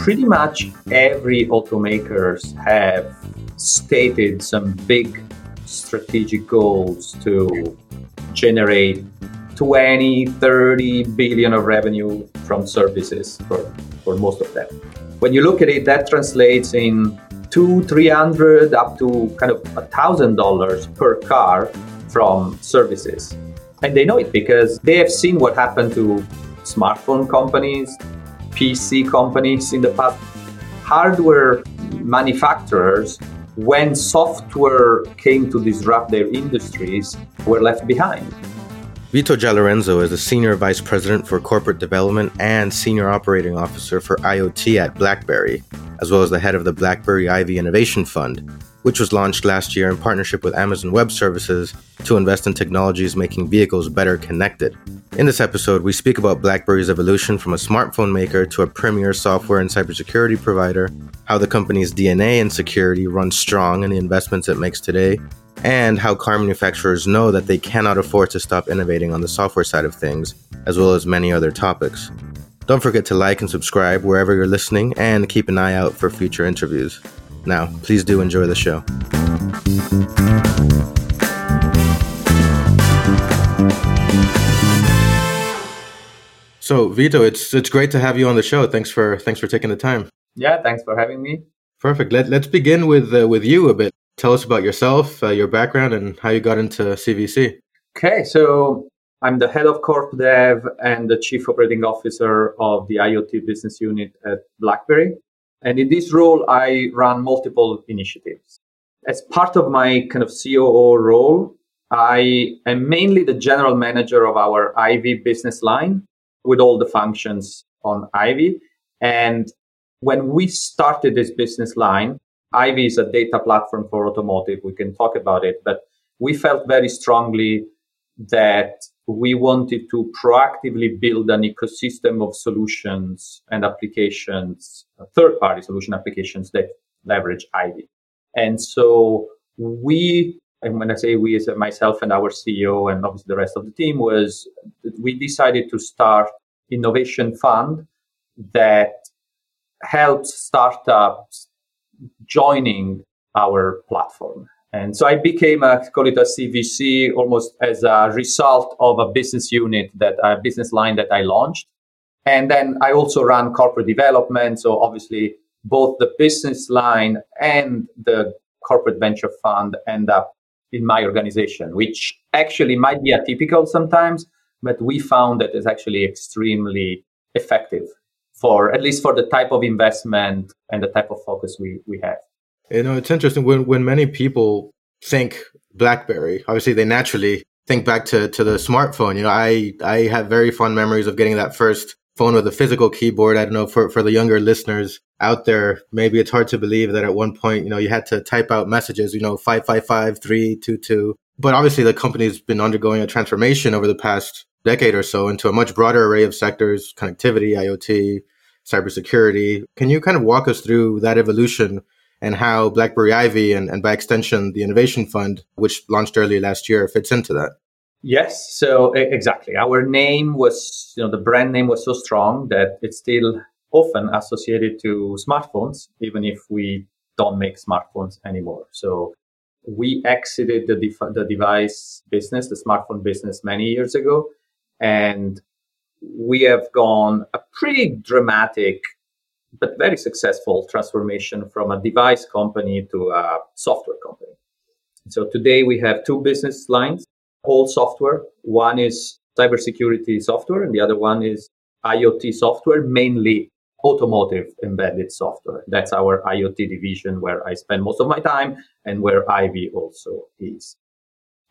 pretty much every automakers have stated some big strategic goals to generate 20, 30 billion of revenue from services for, for most of them. When you look at it, that translates in two, three hundred up to kind of a thousand dollars per car from services. And they know it because they have seen what happened to smartphone companies, PC companies in the past. Hardware manufacturers, when software came to disrupt their industries, were left behind. Vito Giallorenzo is a Senior Vice President for Corporate Development and Senior Operating Officer for IoT at BlackBerry, as well as the head of the BlackBerry Ivy Innovation Fund, which was launched last year in partnership with Amazon Web Services to invest in technologies making vehicles better connected. In this episode, we speak about BlackBerry's evolution from a smartphone maker to a premier software and cybersecurity provider, how the company's DNA and security runs strong in the investments it makes today, and how car manufacturers know that they cannot afford to stop innovating on the software side of things, as well as many other topics. Don't forget to like and subscribe wherever you're listening and keep an eye out for future interviews. Now, please do enjoy the show. So, Vito, it's it's great to have you on the show. Thanks for thanks for taking the time. Yeah, thanks for having me. Perfect. Let, let's begin with uh, with you a bit. Tell us about yourself, uh, your background, and how you got into CVC. Okay, so I'm the head of Corp Dev and the chief operating officer of the IoT business unit at BlackBerry. And in this role, I run multiple initiatives. As part of my kind of COO role, I am mainly the general manager of our Ivy business line with all the functions on Ivy. And when we started this business line, Ivy is a data platform for automotive. We can talk about it, but we felt very strongly that we wanted to proactively build an ecosystem of solutions and applications, uh, third party solution applications that leverage Ivy. And so we, and when I say we as myself and our CEO and obviously the rest of the team was we decided to start innovation fund that helps startups joining our platform. And so I became a call it a CVC almost as a result of a business unit that a business line that I launched. And then I also run corporate development. So obviously both the business line and the corporate venture fund end up in my organization, which actually might be atypical sometimes, but we found that it's actually extremely effective for at least for the type of investment and the type of focus we, we have. You know, it's interesting when when many people think BlackBerry, obviously they naturally think back to to the smartphone. You know, I I have very fond memories of getting that first phone with a physical keyboard. I don't know for for the younger listeners out there, maybe it's hard to believe that at one point, you know, you had to type out messages, you know, five five five three two two. But obviously, the company's been undergoing a transformation over the past decade or so into a much broader array of sectors: connectivity, IoT, cybersecurity. Can you kind of walk us through that evolution? And how BlackBerry Ivy and, and by extension the Innovation Fund, which launched early last year, fits into that. Yes, so exactly. Our name was, you know, the brand name was so strong that it's still often associated to smartphones, even if we don't make smartphones anymore. So we exited the, def- the device business, the smartphone business many years ago. And we have gone a pretty dramatic but very successful transformation from a device company to a software company. So today we have two business lines, all software. One is cybersecurity software and the other one is IoT software, mainly automotive embedded software. That's our IoT division where I spend most of my time and where Ivy also is.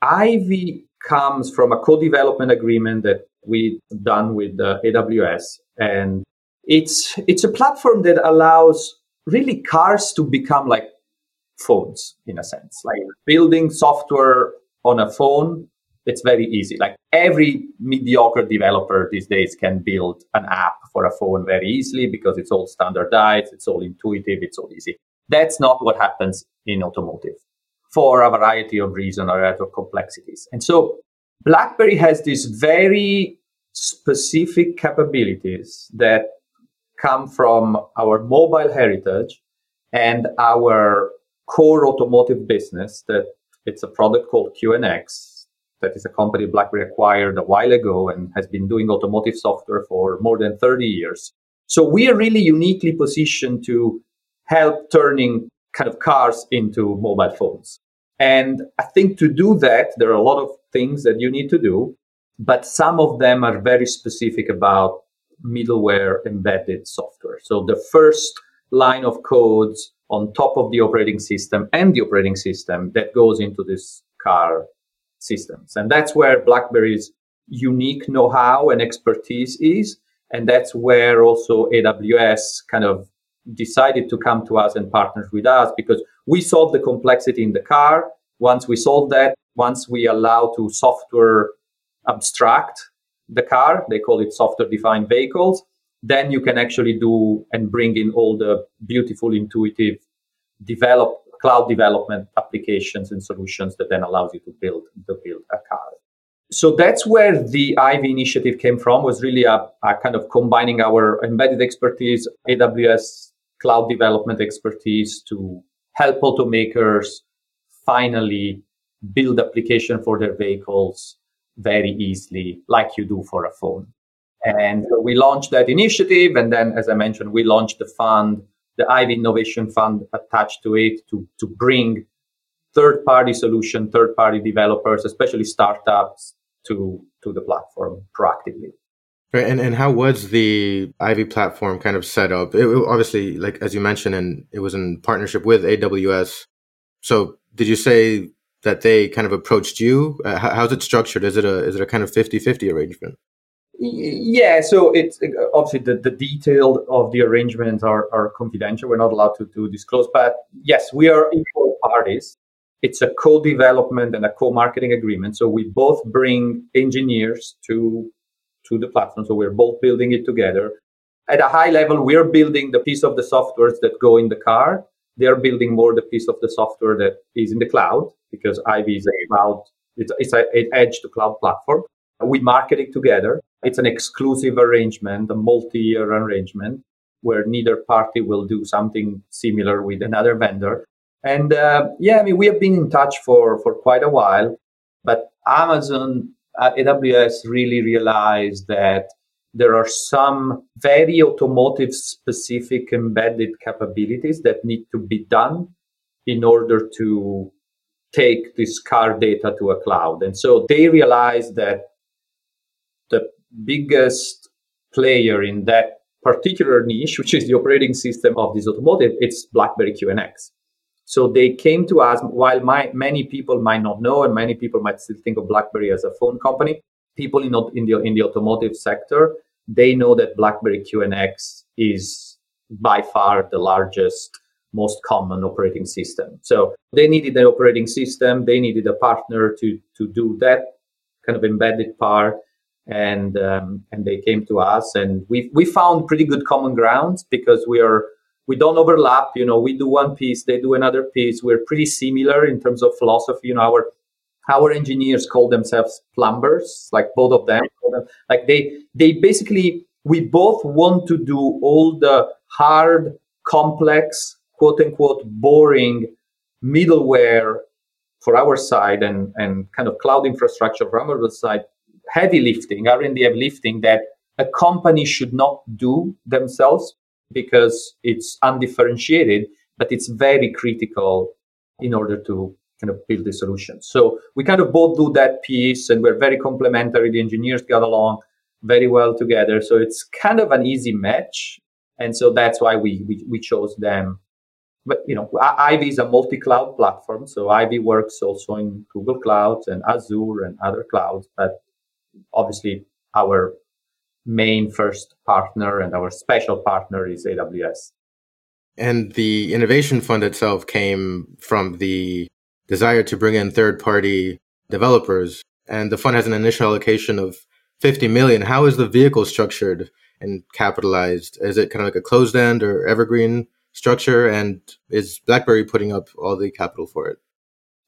Ivy comes from a co-development agreement that we done with uh, AWS and it's it's a platform that allows really cars to become like phones in a sense. Like building software on a phone it's very easy. Like every mediocre developer these days can build an app for a phone very easily because it's all standardized it's all intuitive it's all easy. That's not what happens in automotive for a variety of reasons or other complexities. And so blackberry has these very specific capabilities that come from our mobile heritage and our core automotive business that it's a product called QNX that is a company BlackBerry acquired a while ago and has been doing automotive software for more than 30 years. So we are really uniquely positioned to help turning kind of cars into mobile phones. And I think to do that, there are a lot of things that you need to do, but some of them are very specific about middleware embedded software. So the first line of codes on top of the operating system and the operating system that goes into this car systems. And that's where BlackBerry's unique know-how and expertise is. And that's where also AWS kind of decided to come to us and partner with us because we solve the complexity in the car. Once we solve that, once we allow to software abstract the car, they call it software defined vehicles, then you can actually do and bring in all the beautiful, intuitive, develop cloud development applications and solutions that then allows you to build to build a car. So that's where the Ivy initiative came from. Was really a, a kind of combining our embedded expertise, AWS cloud development expertise to help automakers finally build application for their vehicles very easily, like you do for a phone. And we launched that initiative. And then, as I mentioned, we launched the fund, the Ivy Innovation Fund attached to it to, to bring third party solution, third party developers, especially startups to, to the platform proactively. Right, and and how was the Ivy platform kind of set up? It, it, obviously, like as you mentioned, and it was in partnership with AWS. So, did you say that they kind of approached you? Uh, how, how's it structured? Is it a is it a kind of 50-50 arrangement? Yeah, so it's obviously the, the detail of the arrangements are, are confidential. We're not allowed to, to disclose, but yes, we are equal parties. It's a co-development and a co-marketing agreement. So we both bring engineers to to the platform. So we're both building it together. At a high level, we're building the piece of the softwares that go in the car. They're building more the piece of the software that is in the cloud because Ivy is a cloud, it's, it's an edge to cloud platform. We market it together. It's an exclusive arrangement, a multi-year arrangement where neither party will do something similar with another vendor. And uh, yeah, I mean, we have been in touch for, for quite a while, but Amazon uh, AWS really realized that there are some very automotive specific embedded capabilities that need to be done in order to take this car data to a cloud. And so they realized that the biggest player in that particular niche, which is the operating system of this automotive, it's BlackBerry QNX. So they came to us while my, many people might not know, and many people might still think of BlackBerry as a phone company. People in, in the in the automotive sector, they know that BlackBerry QNX is by far the largest, most common operating system. So they needed an operating system. They needed a partner to to do that kind of embedded part, and um, and they came to us, and we we found pretty good common grounds because we are we don't overlap. You know, we do one piece, they do another piece. We're pretty similar in terms of philosophy. You know, our our engineers call themselves plumbers, like both of them. Like they they basically we both want to do all the hard, complex, quote unquote, boring middleware for our side and, and kind of cloud infrastructure for our side, heavy lifting, R&D heavy lifting that a company should not do themselves because it's undifferentiated, but it's very critical in order to kind of build the solution. So we kind of both do that piece and we're very complementary. The engineers got along very well together. So it's kind of an easy match. And so that's why we, we, we chose them. But, you know, Ivy is a multi-cloud platform. So Ivy works also in Google Clouds and Azure and other clouds. But obviously our main first partner and our special partner is AWS. And the innovation fund itself came from the desire to bring in third party developers. And the fund has an initial allocation of 50 million. How is the vehicle structured and capitalized? Is it kind of like a closed end or evergreen structure? And is BlackBerry putting up all the capital for it?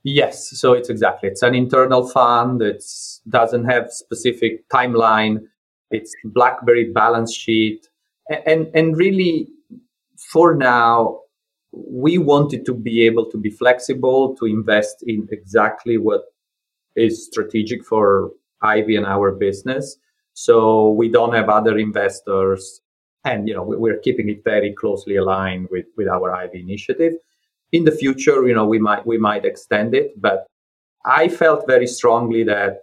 Yes, so it's exactly it's an internal fund. It doesn't have specific timeline. It's BlackBerry balance sheet. And, and really, for now, we wanted to be able to be flexible, to invest in exactly what is strategic for Ivy and our business. So we don't have other investors. And, you know, we're keeping it very closely aligned with, with our Ivy initiative. In the future, you know, we might, we might extend it, but I felt very strongly that,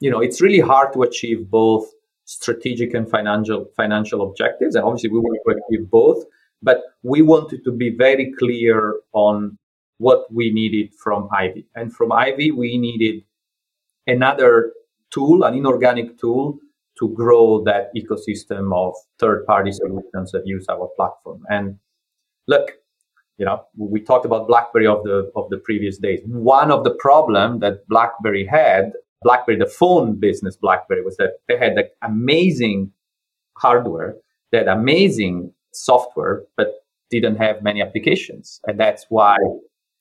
you know, it's really hard to achieve both strategic and financial, financial objectives. And obviously we want to achieve both, but we wanted to be very clear on what we needed from Ivy. And from Ivy, we needed another tool, an inorganic tool to grow that ecosystem of third party solutions that use our platform. And look, you know, we talked about BlackBerry of the of the previous days. One of the problem that BlackBerry had, BlackBerry, the phone business BlackBerry, was that they had like amazing hardware, they had amazing software, but didn't have many applications. And that's why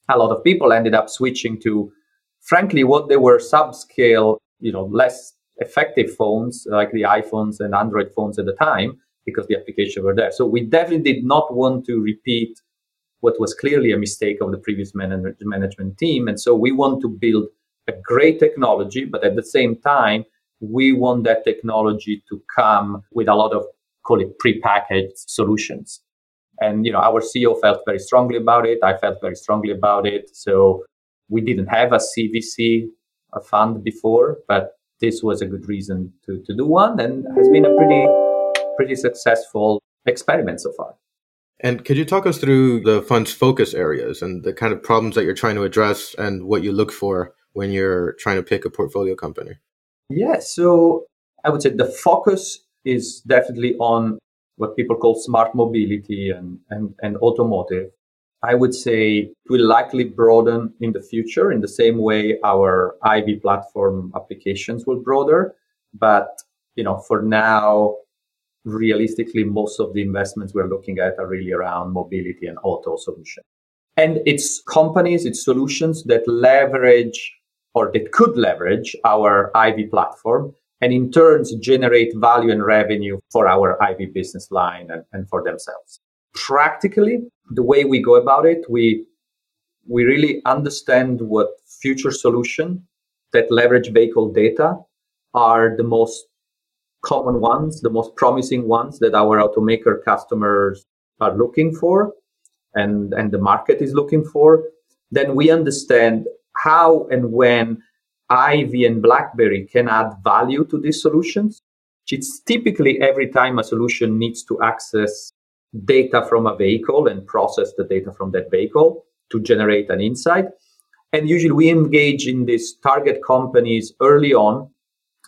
a lot of people ended up switching to frankly, what they were subscale, you know, less effective phones like the iPhones and Android phones at the time because the applications were there. So we definitely did not want to repeat what was clearly a mistake of the previous man- management team. And so we want to build a great technology, but at the same time, we want that technology to come with a lot of call it prepackaged solutions. And you know, our CEO felt very strongly about it. I felt very strongly about it. So we didn't have a CVC fund before, but this was a good reason to, to do one and has been a pretty pretty successful experiment so far. And could you talk us through the fund's focus areas and the kind of problems that you're trying to address and what you look for when you're trying to pick a portfolio company? Yeah, so I would say the focus is definitely on what people call smart mobility and, and, and automotive. I would say it will likely broaden in the future in the same way our Ivy platform applications will broaden. But, you know, for now, realistically, most of the investments we're looking at are really around mobility and auto solution. And it's companies, it's solutions that leverage or that could leverage our Ivy platform and in turns generate value and revenue for our Ivy business line and, and for themselves practically the way we go about it we we really understand what future solution that leverage vehicle data are the most common ones the most promising ones that our automaker customers are looking for and and the market is looking for. Then we understand how and when ivy and blackberry can add value to these solutions it's typically every time a solution needs to access data from a vehicle and process the data from that vehicle to generate an insight. And usually we engage in these target companies early on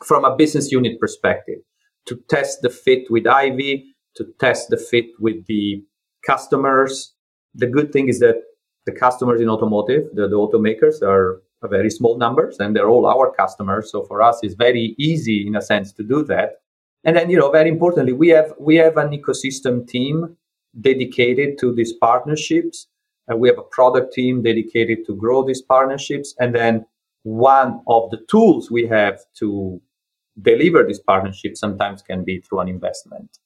from a business unit perspective to test the fit with Ivy, to test the fit with the customers. The good thing is that the customers in automotive, the, the automakers are a very small numbers and they're all our customers. So for us, it's very easy in a sense to do that. And then, you know, very importantly, we have we have an ecosystem team dedicated to these partnerships. And we have a product team dedicated to grow these partnerships. And then one of the tools we have to deliver these partnerships sometimes can be through an investment.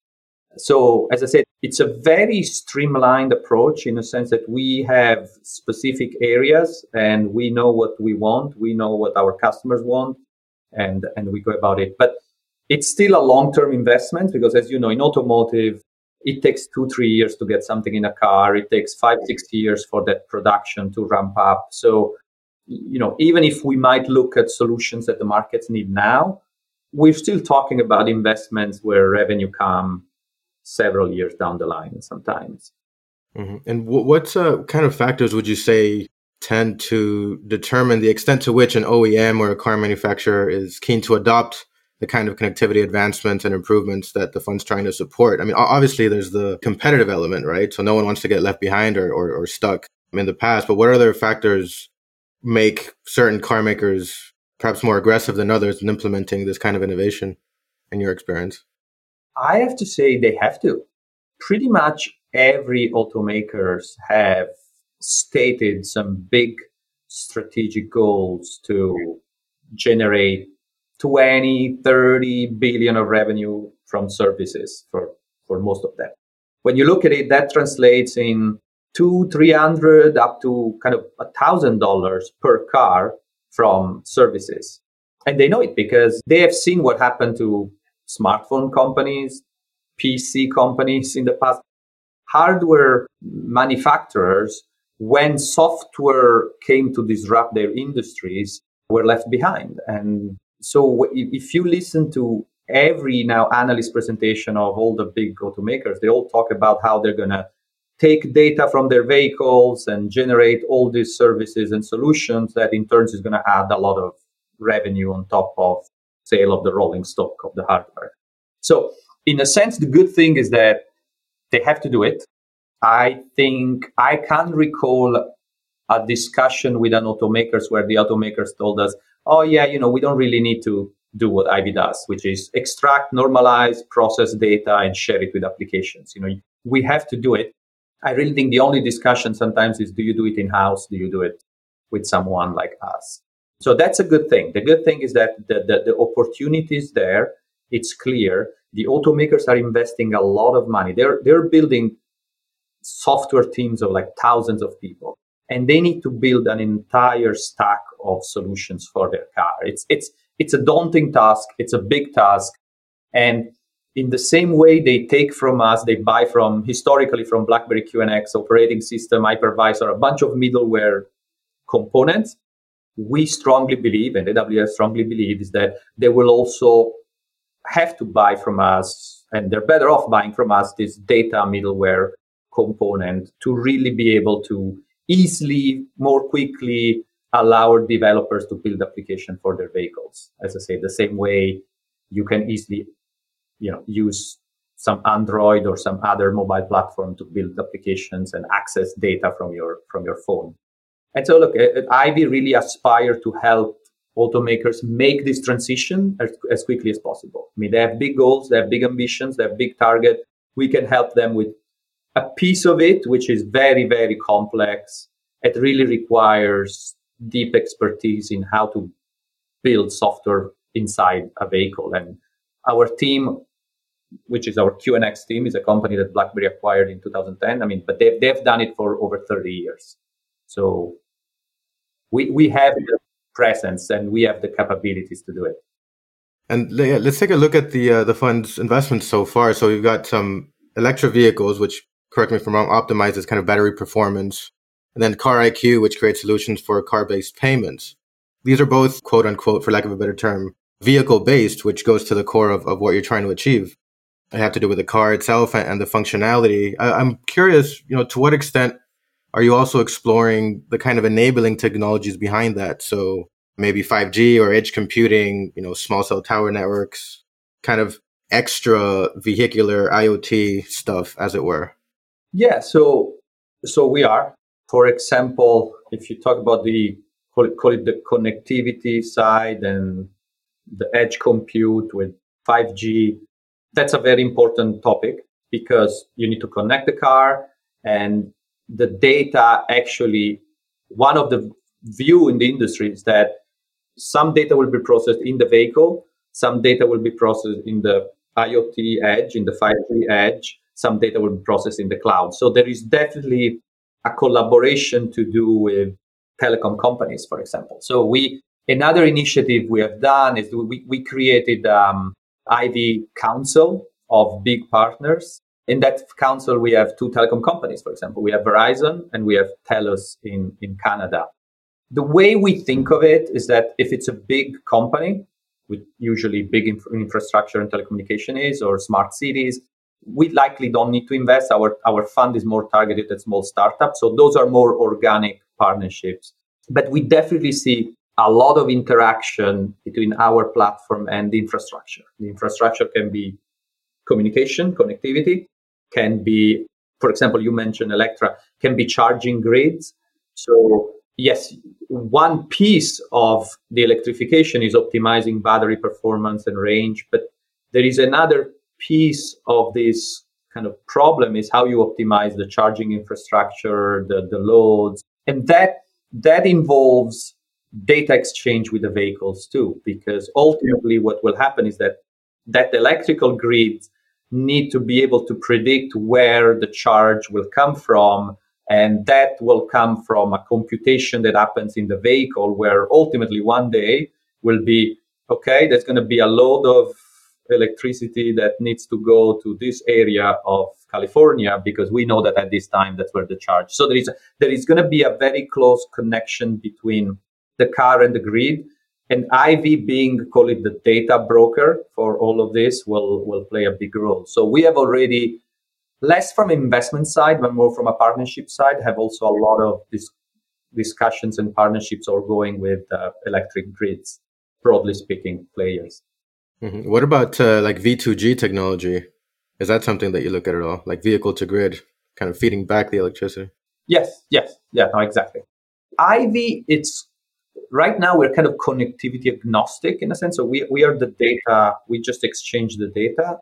So, as I said, it's a very streamlined approach in the sense that we have specific areas and we know what we want. We know what our customers want and, and we go about it. But it's still a long-term investment because as you know, in automotive, it takes two, three years to get something in a car. It takes five, six years for that production to ramp up. So, you know, even if we might look at solutions that the markets need now, we're still talking about investments where revenue come several years down the line sometimes. Mm-hmm. And w- what uh, kind of factors would you say tend to determine the extent to which an OEM or a car manufacturer is keen to adopt the kind of connectivity advancements and improvements that the fund's trying to support. I mean, obviously there's the competitive element, right? So no one wants to get left behind or, or, or stuck in the past, but what other factors make certain car makers perhaps more aggressive than others in implementing this kind of innovation in your experience? I have to say they have to. Pretty much every automakers have stated some big strategic goals to generate 20, 30 billion of revenue from services for, for most of them. When you look at it, that translates in two, three hundred up to kind of a thousand dollars per car from services. And they know it because they have seen what happened to smartphone companies, PC companies in the past. Hardware manufacturers, when software came to disrupt their industries, were left behind. And so if you listen to every now analyst presentation of all the big automakers, they all talk about how they're going to take data from their vehicles and generate all these services and solutions that in turn is going to add a lot of revenue on top of sale of the rolling stock of the hardware. So in a sense, the good thing is that they have to do it. I think I can recall a discussion with an automakers where the automakers told us, oh yeah, you know, we don't really need to do what Ivy does, which is extract, normalize, process data and share it with applications. You know, we have to do it. I really think the only discussion sometimes is do you do it in house? Do you do it with someone like us? So that's a good thing. The good thing is that the, the, the opportunity is there. It's clear. The automakers are investing a lot of money. They're, they're building software teams of like thousands of people and they need to build an entire stack of solutions for their car. It's, it's, it's a daunting task. It's a big task. And in the same way they take from us, they buy from historically from BlackBerry QNX operating system, hypervisor, a bunch of middleware components. We strongly believe, and AWS strongly believes, that they will also have to buy from us, and they're better off buying from us this data middleware component to really be able to easily, more quickly allow developers to build application for their vehicles. As I say, the same way you can easily, you know, use some Android or some other mobile platform to build applications and access data from your from your phone. And so, look, uh, uh, Ivy really aspire to help automakers make this transition as, as quickly as possible. I mean, they have big goals, they have big ambitions, they have big target. We can help them with a piece of it, which is very, very complex. It really requires deep expertise in how to build software inside a vehicle. And our team, which is our QNX team, is a company that BlackBerry acquired in 2010. I mean, but they've, they've done it for over 30 years. So we, we have the presence and we have the capabilities to do it. And let's take a look at the uh, the fund's investments so far. So we've got some electric vehicles, which correct me if I'm wrong, optimizes kind of battery performance. And then Car IQ, which creates solutions for car based payments. These are both, quote unquote, for lack of a better term, vehicle based, which goes to the core of, of what you're trying to achieve. It have to do with the car itself and, the functionality. I, I'm curious, you know, to what extent are you also exploring the kind of enabling technologies behind that? So maybe 5G or edge computing, you know, small cell tower networks, kind of extra vehicular IoT stuff, as it were. Yeah, so so we are. For example, if you talk about the call it, call it the connectivity side and the edge compute with 5G, that's a very important topic because you need to connect the car and the data actually one of the view in the industry is that some data will be processed in the vehicle, some data will be processed in the IoT edge, in the 5G edge, some data will be processed in the cloud. So there is definitely a collaboration to do with telecom companies, for example. So we another initiative we have done is we, we created um, Ivy Council of big partners. In that council, we have two telecom companies, for example. We have Verizon and we have Telus in, in Canada. The way we think of it is that if it's a big company, with usually big inf- infrastructure and telecommunication is, or smart cities, we likely don't need to invest. Our, our fund is more targeted at small startups. So those are more organic partnerships. But we definitely see a lot of interaction between our platform and the infrastructure. The infrastructure can be communication, connectivity, can be, for example, you mentioned Electra, can be charging grids. So yes, one piece of the electrification is optimizing battery performance and range, but there is another piece of this kind of problem is how you optimize the charging infrastructure, the, the loads. And that that involves data exchange with the vehicles too, because ultimately what will happen is that that electrical grid need to be able to predict where the charge will come from. And that will come from a computation that happens in the vehicle where ultimately one day will be, okay, there's going to be a load of electricity that needs to go to this area of California because we know that at this time that's where the charge. So there is there is going to be a very close connection between the car and the grid. And IVY being call it the data broker for all of this will will play a big role. So we have already less from investment side, but more from a partnership side, have also a lot of discussions and partnerships are going with uh, electric grids, broadly speaking, players. Mm-hmm. What about uh, like V2G technology? Is that something that you look at at all? Like vehicle to grid, kind of feeding back the electricity? Yes, yes, yeah, no, exactly. IVY, it's right now we're kind of connectivity agnostic in a sense. So we, we are the data, we just exchange the data.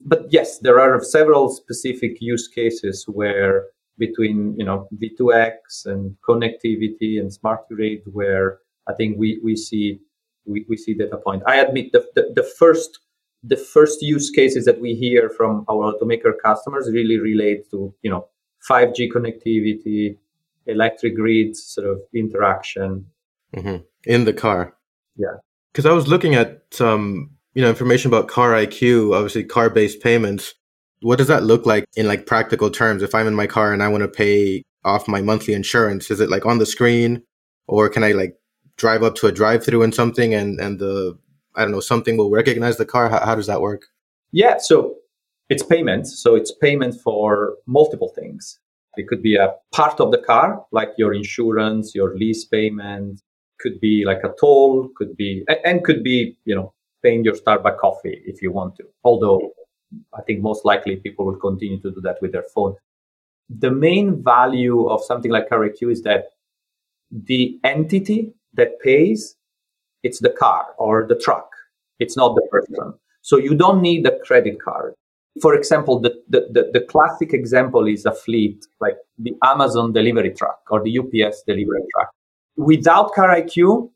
But yes, there are several specific use cases where between, you know, V2X and connectivity and smart grid, where I think we, we see we, we see data point. I admit the, the, the first the first use cases that we hear from our automaker customers really relate to you know 5G connectivity, electric grids sort of interaction mm-hmm. in the car. Yeah, because I was looking at some you know information about car IQ, obviously car based payments. What does that look like in like practical terms? If I'm in my car and I want to pay off my monthly insurance, is it like on the screen, or can I like drive up to a drive through and something and and the I don't know something will recognize the car? How, how does that work? Yeah, so it's payment. So it's payment for multiple things. It could be a part of the car, like your insurance, your lease payment. Could be like a toll. Could be and could be you know paying your Starbucks coffee if you want to. Although I think most likely people will continue to do that with their phone. The main value of something like CarIQ is that the entity that pays, it's the car or the truck. It's not the person. So you don't need a credit card. For example, the, the, the, the classic example is a fleet like the Amazon delivery truck or the UPS delivery truck. Without CarIQ,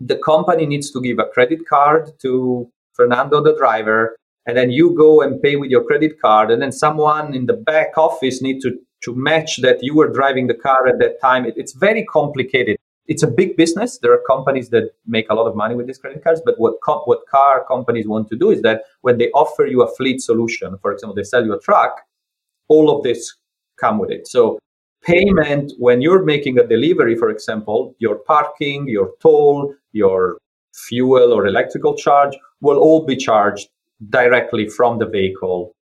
the company needs to give a credit card to Fernando, the driver, and then you go and pay with your credit card, and then someone in the back office need to to match that you were driving the car at that time. It, it's very complicated it's a big business. There are companies that make a lot of money with these credit cards. But what what car companies want to do is that when they offer you a fleet solution, for example, they sell you a truck, all of this come with it. So payment when you're making a delivery, for example, your parking, your toll, your fuel or electrical charge will all be charged directly from the vehicle.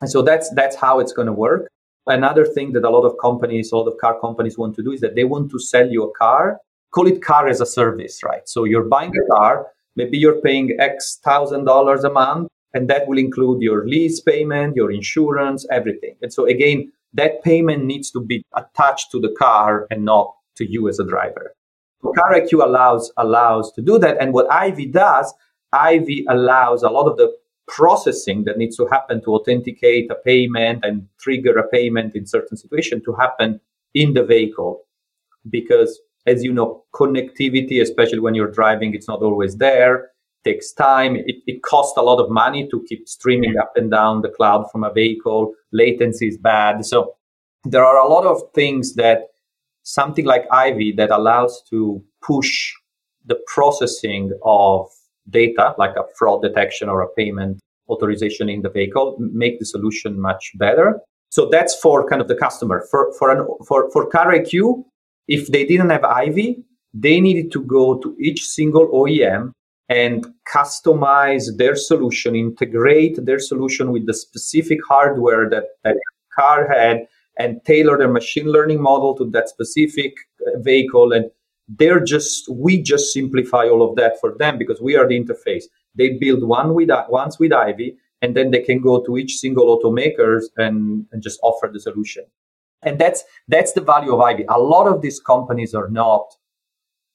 And so that's that's how it's going to work. Another thing that a lot of companies, a lot of car companies want to do is that they want to sell you a car, call it car as a service, right? So you're buying a car, maybe you're paying X thousand dollars a month, and that will include your lease payment, your insurance, everything. And so again, that payment needs to be attached to the car and not to you as a driver. So CarIQ allows allows to do that. And what IVY does, IVY allows a lot of the processing that needs to happen to authenticate a payment and trigger a payment in certain situation to happen in the vehicle. Because as you know connectivity especially when you're driving it's not always there takes time. It, it costs a lot of money to keep streaming mm-hmm. up and down the cloud from a vehicle. Latency is bad. So there are a lot of things that something like IVY that allows to push the processing of data, like a fraud detection or a payment authorization in the vehicle, make the solution much better. So that's for kind of the customer. For for an for for CarIQ, if they didn't have IVY, they needed to go to each single OEM and customize their solution, integrate their solution with the specific hardware that that car had, and tailor their machine learning model to that specific uh, vehicle and they're just we just simplify all of that for them because we are the interface. They build one with once with IVY and then they can go to each single automakers and, and just offer the solution. And that's that's the value of IVY. A lot of these companies are not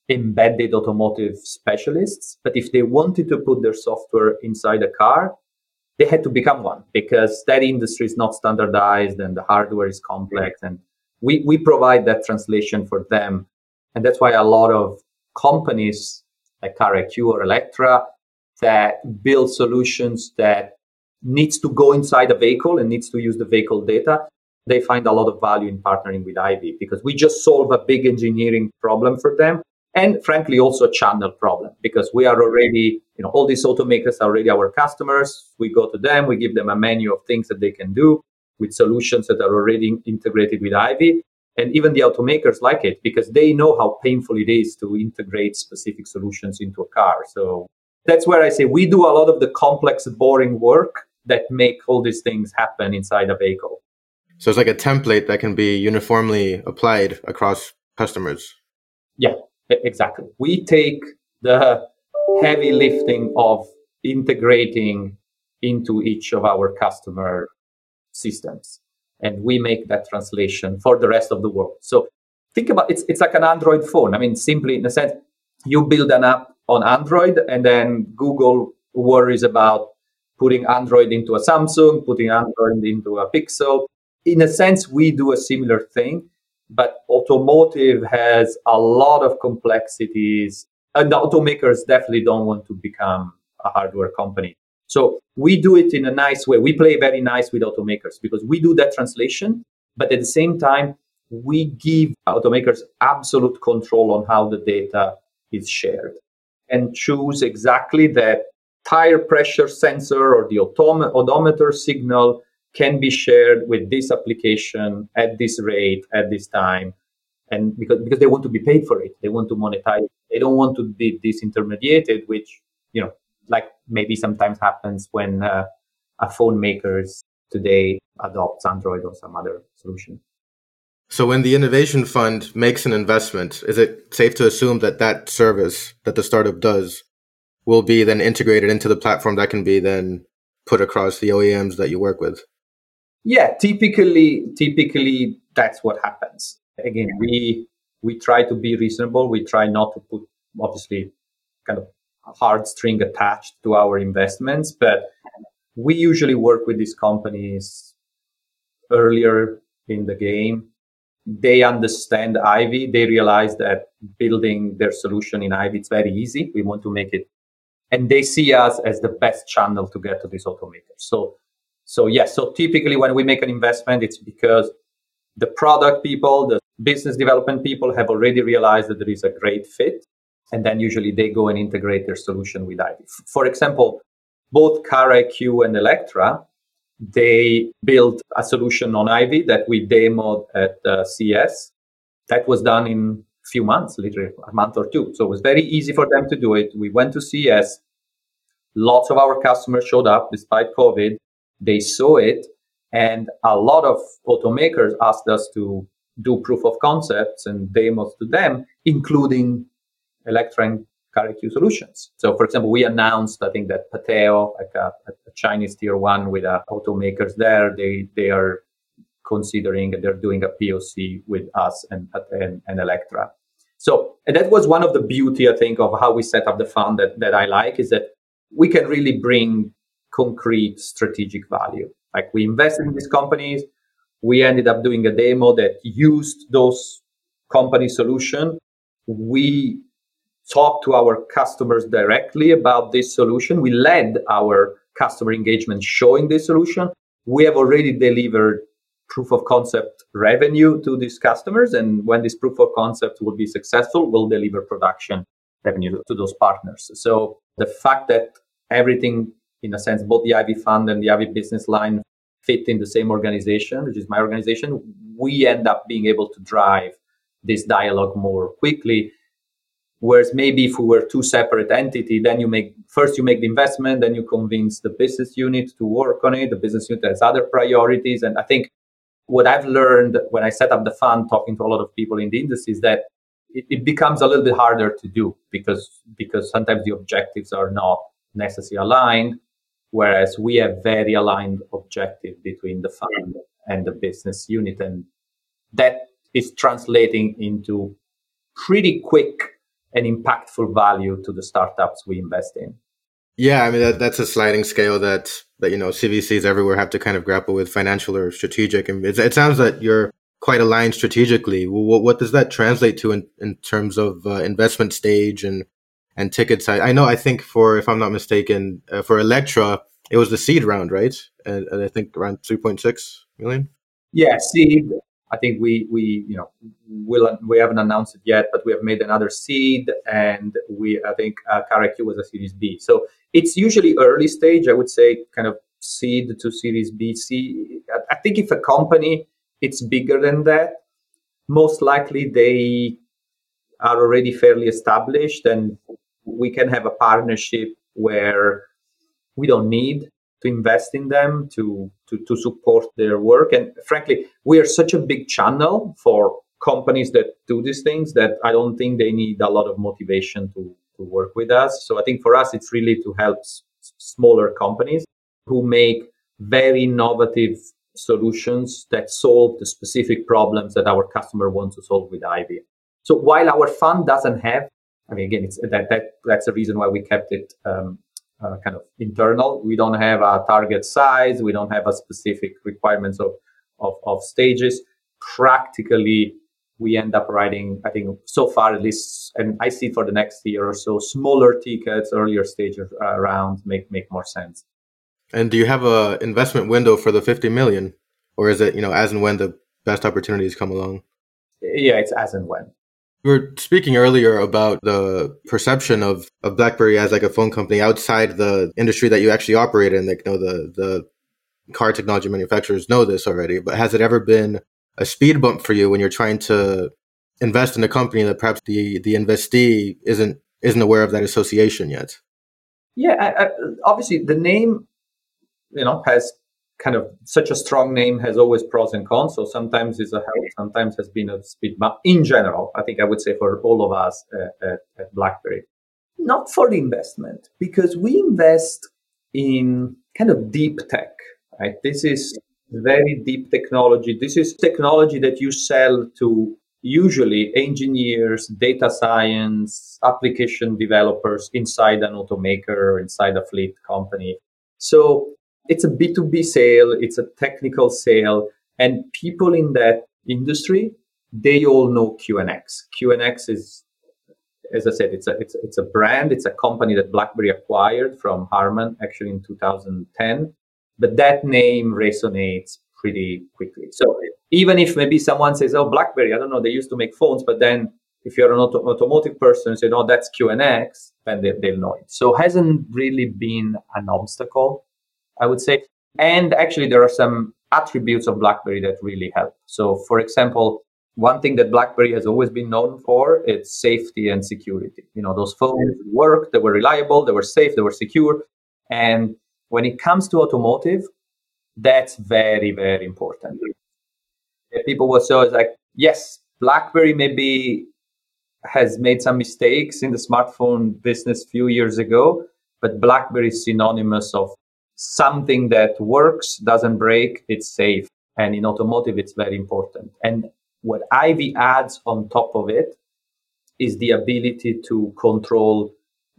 embedded automotive specialists but if they wanted to put their software inside a car they had to become one because that industry is not standardized and the hardware is complex. And we, we provide that translation for them and that's why a lot of companies like CarIQ or Electra that build solutions that needs to go inside a vehicle and needs to use the vehicle data, they find a lot of value in partnering with Ivy because we just solve a big engineering problem for them. And frankly, also a channel problem because we are already, you know, all these automakers are already our customers. We go to them, we give them a menu of things that they can do with solutions that are already integrated with Ivy. And even the automakers like it because they know how painful it is to integrate specific solutions into a car. So that's where I say we do a lot of the complex, boring work that make all these things happen inside a vehicle. So it's like a template that can be uniformly applied across customers. Yeah, exactly. We take the heavy lifting of integrating into each of our customer systems and we make that translation for the rest of the world. So think about it's it's like an Android phone. I mean, simply in a sense, you build an app on Android, and then Google worries about putting Android into a Samsung, putting Android into a Pixel. In a sense, we do a similar thing, but automotive has a lot of complexities, and the automakers definitely don't want to become a hardware company. So we do it in a nice way. We play very nice with automakers because we do that translation, but at the same time, we give automakers absolute control on how the data is shared and choose exactly that tire pressure sensor or the odometer signal can be shared with this application at this rate at this time and because because they want to be paid for it they want to monetize they don't want to be disintermediated which you know like maybe sometimes happens when uh, a phone makers today adopts Android or some other solution. So when the innovation fund makes an investment, is it safe to assume that that service that the startup does will be then integrated into the platform that can be then put across the OEMs that you work with? Yeah, typically typically that's what happens. Again, we we try to be reasonable. We try not to put obviously kind of hard string attached to our investments, but we usually work with these companies earlier in the game. They understand Ivy. They realize that building their solution in Ivy is very easy. We want to make it, and they see us as the best channel to get to these automakers. So, so yes. So typically, when we make an investment, it's because the product people, the business development people have already realized that there is a great fit and then usually they go and integrate their solution with Ivy. For example, both CarIQ and Electra, they built a solution on Ivy that we demoed at uh, CES. That was done in a few months, literally a month or two. So it was very easy for them to do it. We went to CES. Lots of our customers showed up despite COVID. They saw it. And a lot of automakers asked us to do proof of concepts and demos to them, including Electra and CarIQ solutions. So, for example, we announced, I think that Pateo, like a, a Chinese tier one with uh, automakers there, they, they are considering, they're doing a POC with us and, and, and Electra. So, and that was one of the beauty, I think, of how we set up the fund that, that I like is that we can really bring concrete strategic value. Like we invested in these companies, we ended up doing a demo that used those company solution. We talk to our customers directly about this solution. We led our customer engagement showing this solution. We have already delivered proof of concept revenue to these customers. And when this proof of concept will be successful, we'll deliver production revenue to those partners. So the fact that everything, in a sense, both the Ivy Fund and the Ivy business line fit in the same organization, which is my organization, we end up being able to drive this dialogue more quickly Whereas maybe if we were two separate entity, then you make first you make the investment, then you convince the business unit to work on it. The business unit has other priorities. And I think what I've learned when I set up the fund, talking to a lot of people in the industry, is that it, it becomes a little bit harder to do because because sometimes the objectives are not necessarily aligned. Whereas we have very aligned objective between the fund and the business unit. And that is translating into pretty quick an impactful value to the startups we invest in. Yeah, I mean that, that's a sliding scale that that you know CVCs everywhere have to kind of grapple with, financial or strategic. And it, it sounds that you're quite aligned strategically. What, what does that translate to in, in terms of uh, investment stage and and ticket size? I know. I think for if I'm not mistaken, uh, for Electra, it was the seed round, right? And, and I think around 3.6 million. Yeah, seed. I think we we you know will we haven't announced it yet, but we have made another seed, and we I think uh, was a Series B. So it's usually early stage. I would say kind of seed to Series B. C. I think if a company it's bigger than that, most likely they are already fairly established, and we can have a partnership where we don't need to invest in them to, to, to support their work. And frankly, we are such a big channel for companies that do these things that I don't think they need a lot of motivation to, to work with us. So I think for us, it's really to help s- smaller companies who make very innovative solutions that solve the specific problems that our customer wants to solve with Ivy. So while our fund doesn't have, I mean, again, it's that, that that's the reason why we kept it um, uh, kind of internal. We don't have a target size. We don't have a specific requirements of, of, of stages. Practically, we end up writing, I think so far at least, and I see for the next year or so, smaller tickets, earlier stages uh, rounds make, make more sense. And do you have a investment window for the 50 million or is it, you know, as and when the best opportunities come along? Yeah, it's as and when. We were speaking earlier about the perception of, of BlackBerry as like a phone company outside the industry that you actually operate in. Like, you know, the, the car technology manufacturers know this already, but has it ever been a speed bump for you when you're trying to invest in a company that perhaps the, the investee isn't, isn't aware of that association yet? Yeah, I, I, obviously the name, you know, has kind of such a strong name has always pros and cons. So sometimes it's a help, sometimes has been a speed bump. In general, I think I would say for all of us uh, at, at BlackBerry, not for the investment because we invest in kind of deep tech. Right, this is very deep technology. This is technology that you sell to usually engineers, data science, application developers inside an automaker, inside a fleet company. So it's a B2B sale, it's a technical sale, and people in that industry, they all know QNX. QNX is, as I said, it's a, it's, it's a brand, it's a company that BlackBerry acquired from Harman actually in 2010. But that name resonates pretty quickly. So even if maybe someone says, oh, BlackBerry, I don't know, they used to make phones, but then if you're an auto- automotive person, say, no, that's QNX, then they, they'll know it. So hasn't really been an obstacle I would say. And actually, there are some attributes of BlackBerry that really help. So, for example, one thing that BlackBerry has always been known for is safety and security. You know, those phones work, they were reliable, they were safe, they were secure. And when it comes to automotive, that's very, very important. People will say, like, yes, BlackBerry maybe has made some mistakes in the smartphone business a few years ago, but BlackBerry is synonymous of something that works, doesn't break, it's safe. And in automotive, it's very important. And what Ivy adds on top of it is the ability to control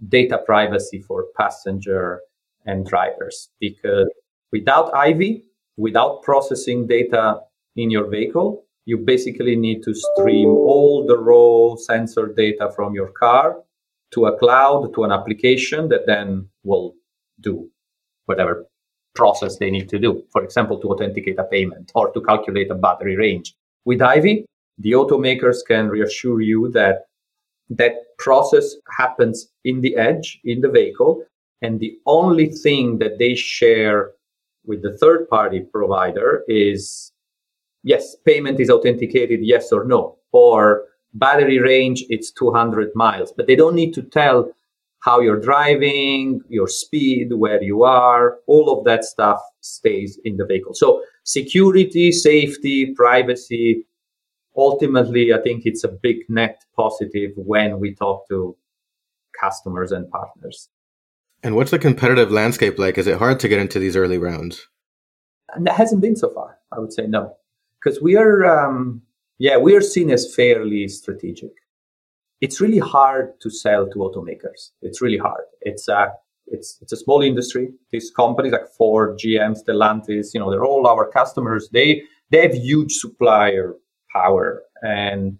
data privacy for passenger and drivers. Because without Ivy, without processing data in your vehicle, you basically need to stream all the raw sensor data from your car to a cloud, to an application that then will do whatever process they need to do. For example, to authenticate a payment or to calculate a battery range. With Ivy, the automakers can reassure you that that process happens in the edge, in the vehicle, and the only thing that they share with the third party provider is yes, payment is authenticated, yes or no, or battery range, it's 200 miles. But they don't need to tell how you're driving, your speed, where you are, all of that stuff stays in the vehicle. So security, safety, privacy, ultimately, I think it's a big net positive when we talk to customers and partners. And what's the competitive landscape like? Is it hard to get into these early rounds? And that hasn't been so far. I would say no, because we are, um, yeah, we are seen as fairly strategic it's really hard to sell to automakers. It's really hard. It's a it's it's a small industry. These companies like Ford, GM, Stellantis, you know, they're all our customers. They they have huge supplier power and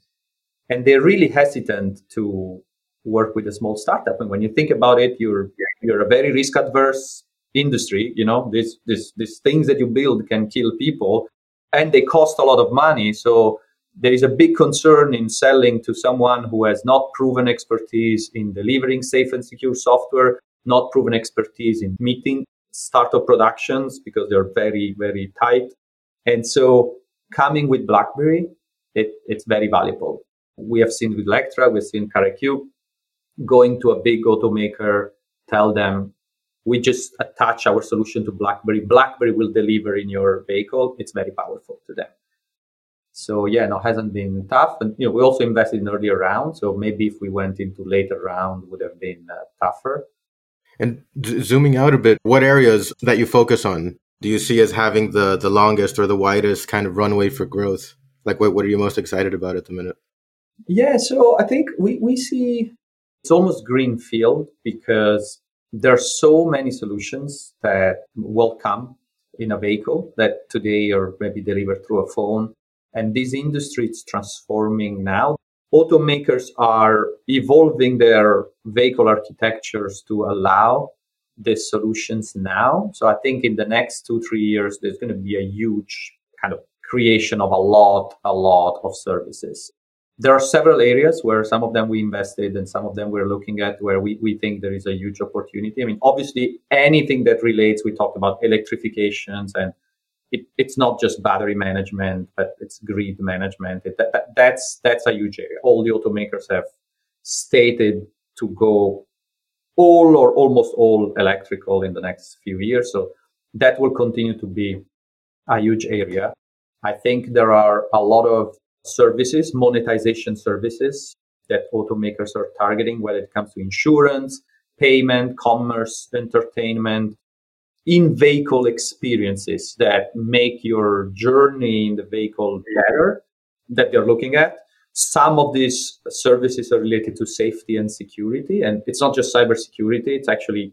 and they're really hesitant to work with a small startup. And when you think about it, you're you're a very risk adverse industry. You know, these, these, these things that you build can kill people and they cost a lot of money. So there is a big concern in selling to someone who has not proven expertise in delivering safe and secure software, not proven expertise in meeting startup productions because they're very, very tight. And so coming with BlackBerry, it, it's very valuable. We have seen with Electra, we've seen CarIQ, going to a big automaker, tell them, we just attach our solution to BlackBerry. BlackBerry will deliver in your vehicle. It's very powerful to them. So yeah, no, hasn't been tough. And you know, we also invested in earlier round. So maybe if we went into later round, would have been uh, tougher. And z- zooming out a bit, what areas that you focus on do you see as having the the longest or the widest kind of runway for growth? Like, what what are you most excited about at the minute? Yeah, so I think we we see it's almost green field because there are so many solutions that will come in a vehicle that today are maybe delivered through a phone. And this industry is transforming now. Automakers are evolving their vehicle architectures to allow the solutions now. So I think in the next two, three years, there's going to be a huge kind of creation of a lot, a lot of services there are several areas where some of them we invested and some of them we're looking at where we, we think there is a huge opportunity. I mean, obviously, anything that relates, we talked about electrifications and it, it's not just battery management, but it's grid management. It, that, that's, that's a huge area. All the automakers have stated to go all or almost all electrical in the next few years. So that will continue to be a huge area. I think there are a lot of services, monetization services that automakers are targeting, whether it comes to insurance, payment, commerce, entertainment, in vehicle experiences that make your journey in the vehicle better that they're looking at. Some of these services are related to safety and security. And it's not just cybersecurity, it's actually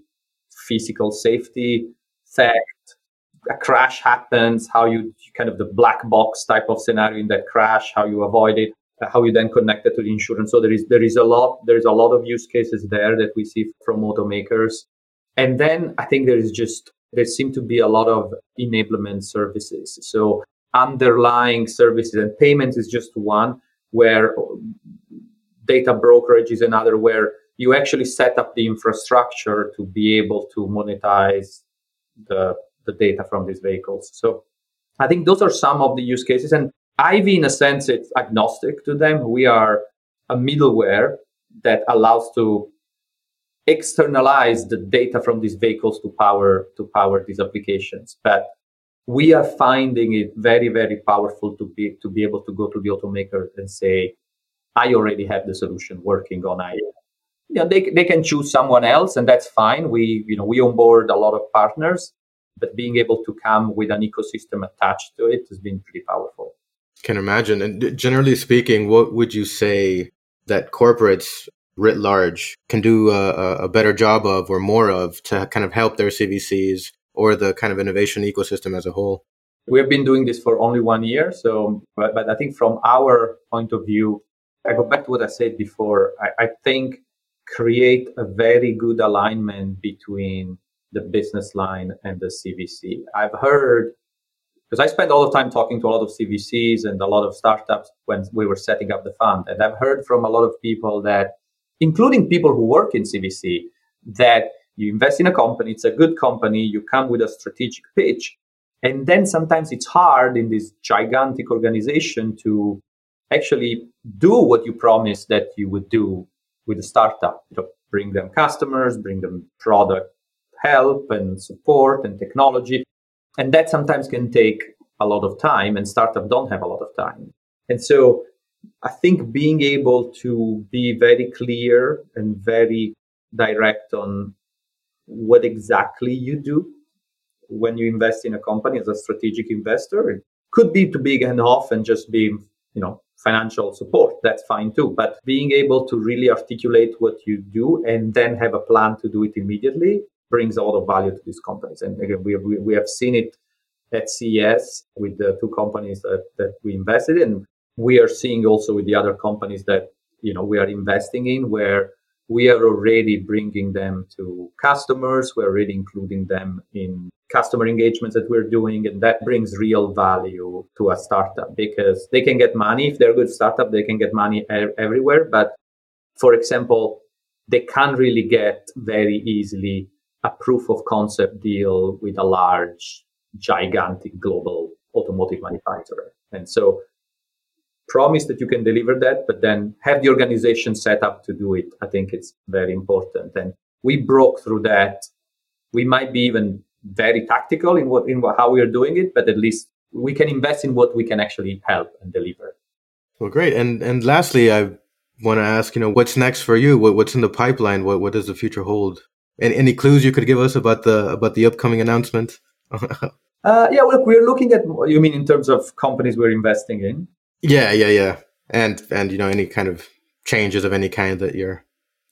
physical safety, theft, a crash happens, how you kind of the black box type of scenario in that crash, how you avoid it, how you then connect it to the insurance. So there is there is a lot there is a lot of use cases there that we see from automakers. And then I think there is just there seem to be a lot of enablement services. So underlying services and payments is just one where data brokerage is another where you actually set up the infrastructure to be able to monetize the the data from these vehicles. So I think those are some of the use cases. And IVY, in a sense, it's agnostic to them. We are a middleware that allows to externalize the data from these vehicles to power to power these applications. But we are finding it very, very powerful to be to be able to go to the automaker and say, I already have the solution working on know, they, they can choose someone else and that's fine. We, you know, we onboard a lot of partners but being able to come with an ecosystem attached to it has been pretty powerful. Can imagine. And generally speaking, what would you say that corporates writ large can do a, a better job of or more of to kind of help their CVCs or the kind of innovation ecosystem as a whole? We have been doing this for only one year. So, but, but I think from our point of view, I go back to what I said before. I, I think create a very good alignment between the business line and the CVC. I've heard because I spent all the time talking to a lot of CVCs and a lot of startups when we were setting up the fund. And I've heard from a lot of people that, including people who work in CVC, that you invest in a company, it's a good company, you come with a strategic pitch. And then sometimes it's hard in this gigantic organization to actually do what you promised that you would do with a startup. You know, bring them customers, bring them product, help and support and technology. And that sometimes can take a lot of time and startups don't have a lot of time. And so I think being able to be very clear and very direct on what exactly you do when you invest in a company as a strategic investor, it could be too big and off and just be, you know, financial support. That's fine too. But being able to really articulate what you do and then have a plan to do it immediately brings a lot of value to these companies. And again, we, we, we have seen it at CES with the two companies that, that we invested in. We are seeing also with the other companies that, you know, we are investing in where we are already bringing them to customers. We're already including them in customer engagements that we're doing. And that brings real value to a startup because they can get money. If they're a good startup, they can get money everywhere. But for example, they can't really get very easily a proof of concept deal with a large, gigantic global automotive manufacturer. And so promise that you can deliver that, but then have the organization set up to do it. I think it's very important. And we broke through that. We might be even very tactical in what in how we are doing it, but at least we can invest in what we can actually help and deliver. Well, great. And and lastly, I want to ask, you know, what's next for you? What, what's in the pipeline? What what does the future hold? And any clues you could give us about the about the upcoming announcement? uh, yeah, look, we're looking at. You mean in terms of companies we're investing in? Yeah, yeah, yeah. And and you know any kind of changes of any kind that you're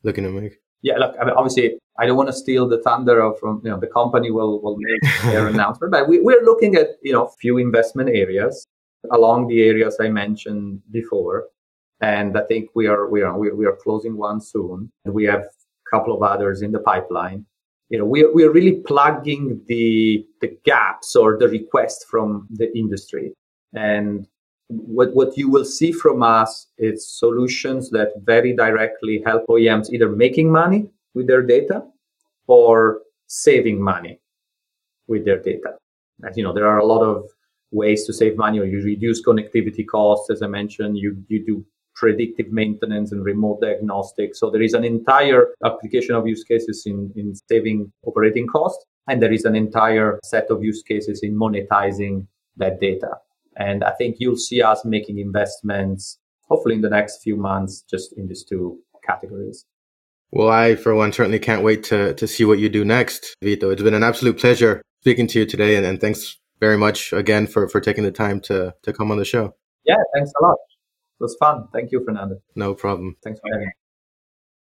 looking to make. Yeah, look, I mean, obviously, I don't want to steal the thunder of from you know the company will will make their announcement, but we, we're looking at you know few investment areas along the areas I mentioned before, and I think we are we are we are closing one soon. And we have a couple of others in the pipeline. You know, we are, we are really plugging the the gaps or the request from the industry, and what, what you will see from us is solutions that very directly help OEMs either making money with their data or saving money with their data. As you know, there are a lot of ways to save money or you reduce connectivity costs. As I mentioned, you, you do predictive maintenance and remote diagnostics. So there is an entire application of use cases in, in saving operating costs. And there is an entire set of use cases in monetizing that data. And I think you'll see us making investments, hopefully in the next few months, just in these two categories. Well, I, for one, certainly can't wait to, to see what you do next, Vito. It's been an absolute pleasure speaking to you today. And, and thanks very much again for, for taking the time to, to come on the show. Yeah, thanks a lot. It was fun. Thank you, Fernando. No problem. Thanks for having me.